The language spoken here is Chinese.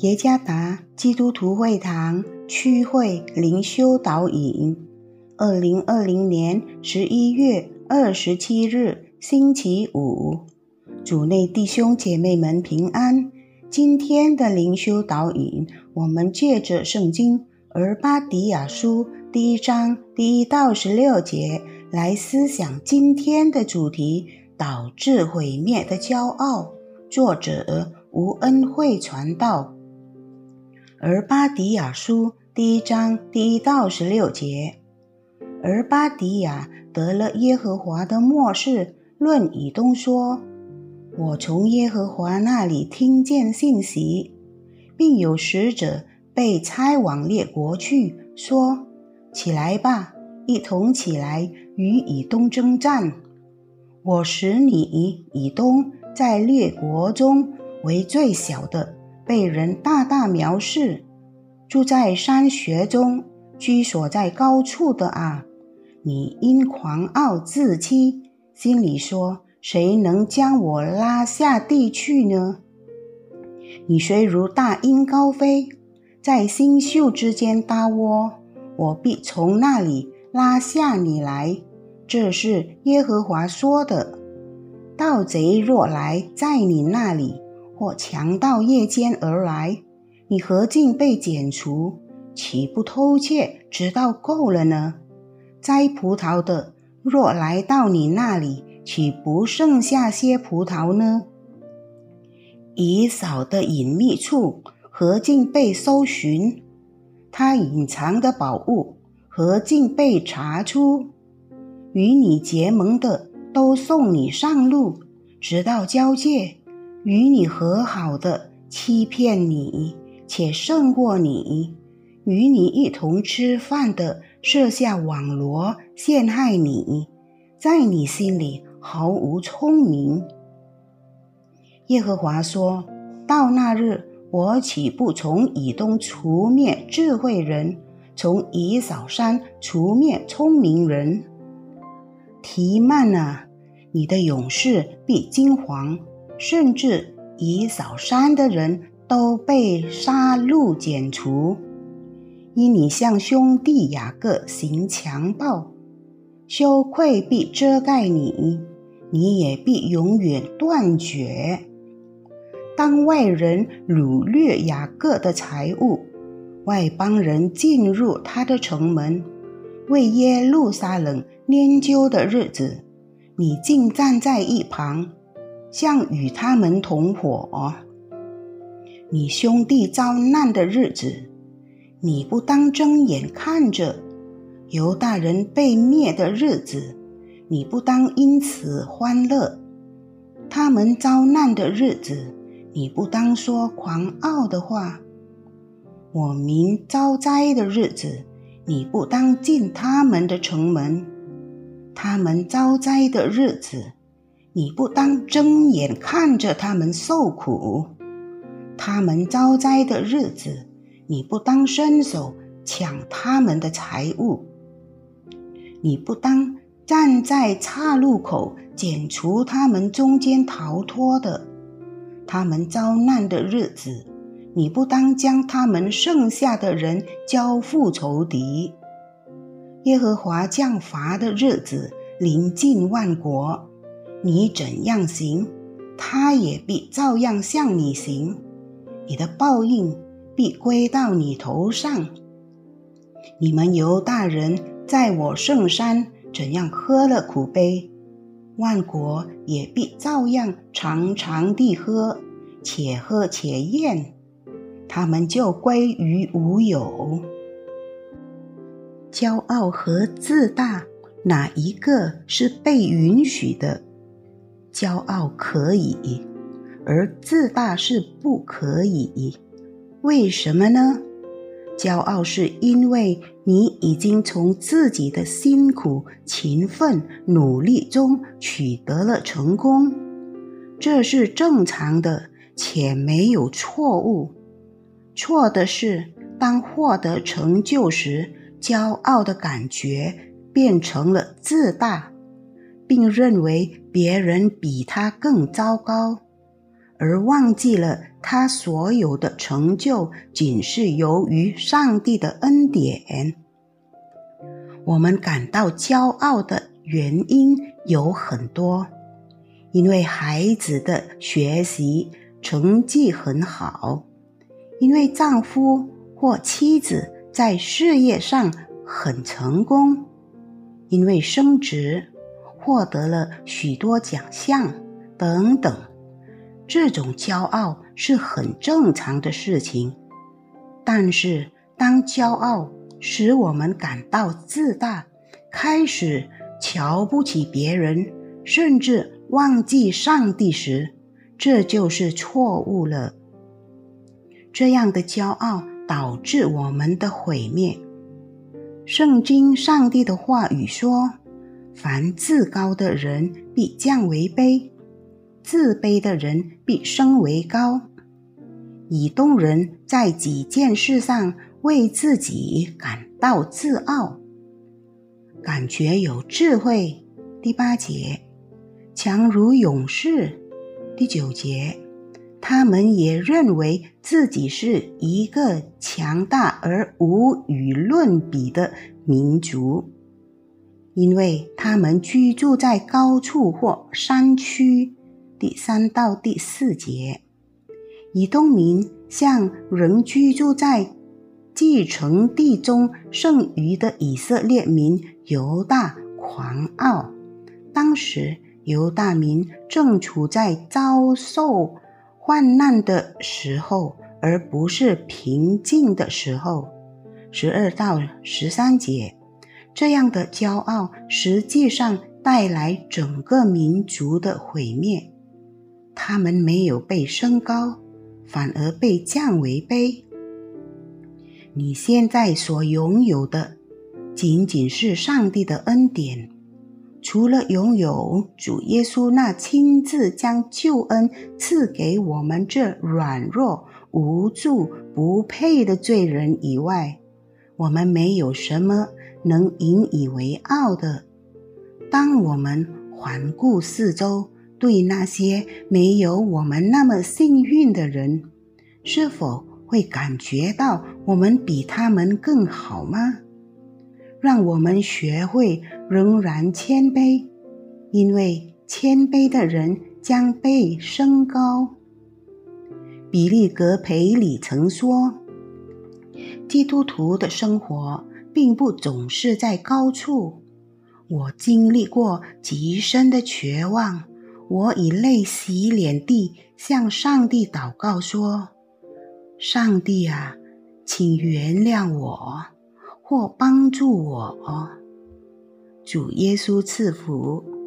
耶加达基督徒会堂区会灵修导引，二零二零年十一月二十七日星期五，主内弟兄姐妹们平安。今天的灵修导引，我们借着圣经而巴迪亚书第一章第一到十六节来思想今天的主题：导致毁灭的骄傲。作者吴恩惠传道。而巴迪亚书第一章第一到十六节，而巴迪亚得了耶和华的默示，论以东说：“我从耶和华那里听见信息，并有使者被差往列国去，说：起来吧，一同起来与以东征战。我使你以东。”在列国中为最小的，被人大大藐视。住在山穴中，居所在高处的啊，你因狂傲自欺，心里说：谁能将我拉下地去呢？你虽如大鹰高飞，在星宿之间搭窝，我必从那里拉下你来。这是耶和华说的。盗贼若来在你那里，或强盗夜间而来，你何竟被剪除？岂不偷窃直到够了呢？摘葡萄的若来到你那里，岂不剩下些葡萄呢？以扫的隐秘处何竟被搜寻？他隐藏的宝物何竟被查出？与你结盟的。都送你上路，直到交界，与你和好的欺骗你，且胜过你；与你一同吃饭的设下网罗陷害你，在你心里毫无聪明。耶和华说：“到那日，我岂不从以东除灭智慧人，从以扫山除灭聪明人？”提曼啊，你的勇士必惊惶，甚至以扫山的人都被杀戮剪除，因你向兄弟雅各行强暴，羞愧必遮盖你，你也必永远断绝。当外人掳掠雅各的财物，外邦人进入他的城门，为耶路撒冷。研究的日子，你竟站在一旁，像与他们同伙。你兄弟遭难的日子，你不当睁眼看着；犹大人被灭的日子，你不当因此欢乐；他们遭难的日子，你不当说狂傲的话；我民遭灾的日子，你不当进他们的城门。他们遭灾的日子，你不当睁眼看着他们受苦；他们遭灾的日子，你不当伸手抢他们的财物；你不当站在岔路口剪除他们中间逃脱的；他们遭难的日子，你不当将他们剩下的人交付仇敌。耶和华降罚的日子临近万国，你怎样行，他也必照样向你行。你的报应必归到你头上。你们犹大人在我圣山怎样喝了苦杯，万国也必照样常常地喝，且喝且宴，他们就归于无有。骄傲和自大，哪一个是被允许的？骄傲可以，而自大是不可以。为什么呢？骄傲是因为你已经从自己的辛苦、勤奋、努力中取得了成功，这是正常的，且没有错误。错的是，当获得成就时。骄傲的感觉变成了自大，并认为别人比他更糟糕，而忘记了他所有的成就仅是由于上帝的恩典。我们感到骄傲的原因有很多，因为孩子的学习成绩很好，因为丈夫或妻子在事业上很成功，因为升职获得了许多奖项等等。这种骄傲是很正常的事情，但是当骄傲使我们感到自大，开始瞧不起别人，甚至忘记上帝时，这就是错误了。这样的骄傲导致我们的毁灭。圣经上帝的话语说：“凡自高的人必降为卑，自卑的人必升为高。”以东人在几件事上。为自己感到自傲，感觉有智慧。第八节，强如勇士。第九节，他们也认为自己是一个强大而无与伦比的民族，因为他们居住在高处或山区。第三到第四节，以东民向仍居住在。继承地中剩余的以色列民犹大狂傲，当时犹大民正处在遭受患难的时候，而不是平静的时候。十二到十三节，这样的骄傲实际上带来整个民族的毁灭。他们没有被升高，反而被降为卑。你现在所拥有的，仅仅是上帝的恩典。除了拥有主耶稣那亲自将救恩赐给我们这软弱、无助、不配的罪人以外，我们没有什么能引以为傲的。当我们环顾四周，对那些没有我们那么幸运的人，是否？会感觉到我们比他们更好吗？让我们学会仍然谦卑，因为谦卑的人将被升高。比利格培里曾说：“基督徒的生活并不总是在高处。我经历过极深的绝望，我以泪洗脸地向上帝祷告说。”上帝啊，请原谅我，或帮助我。主耶稣赐福。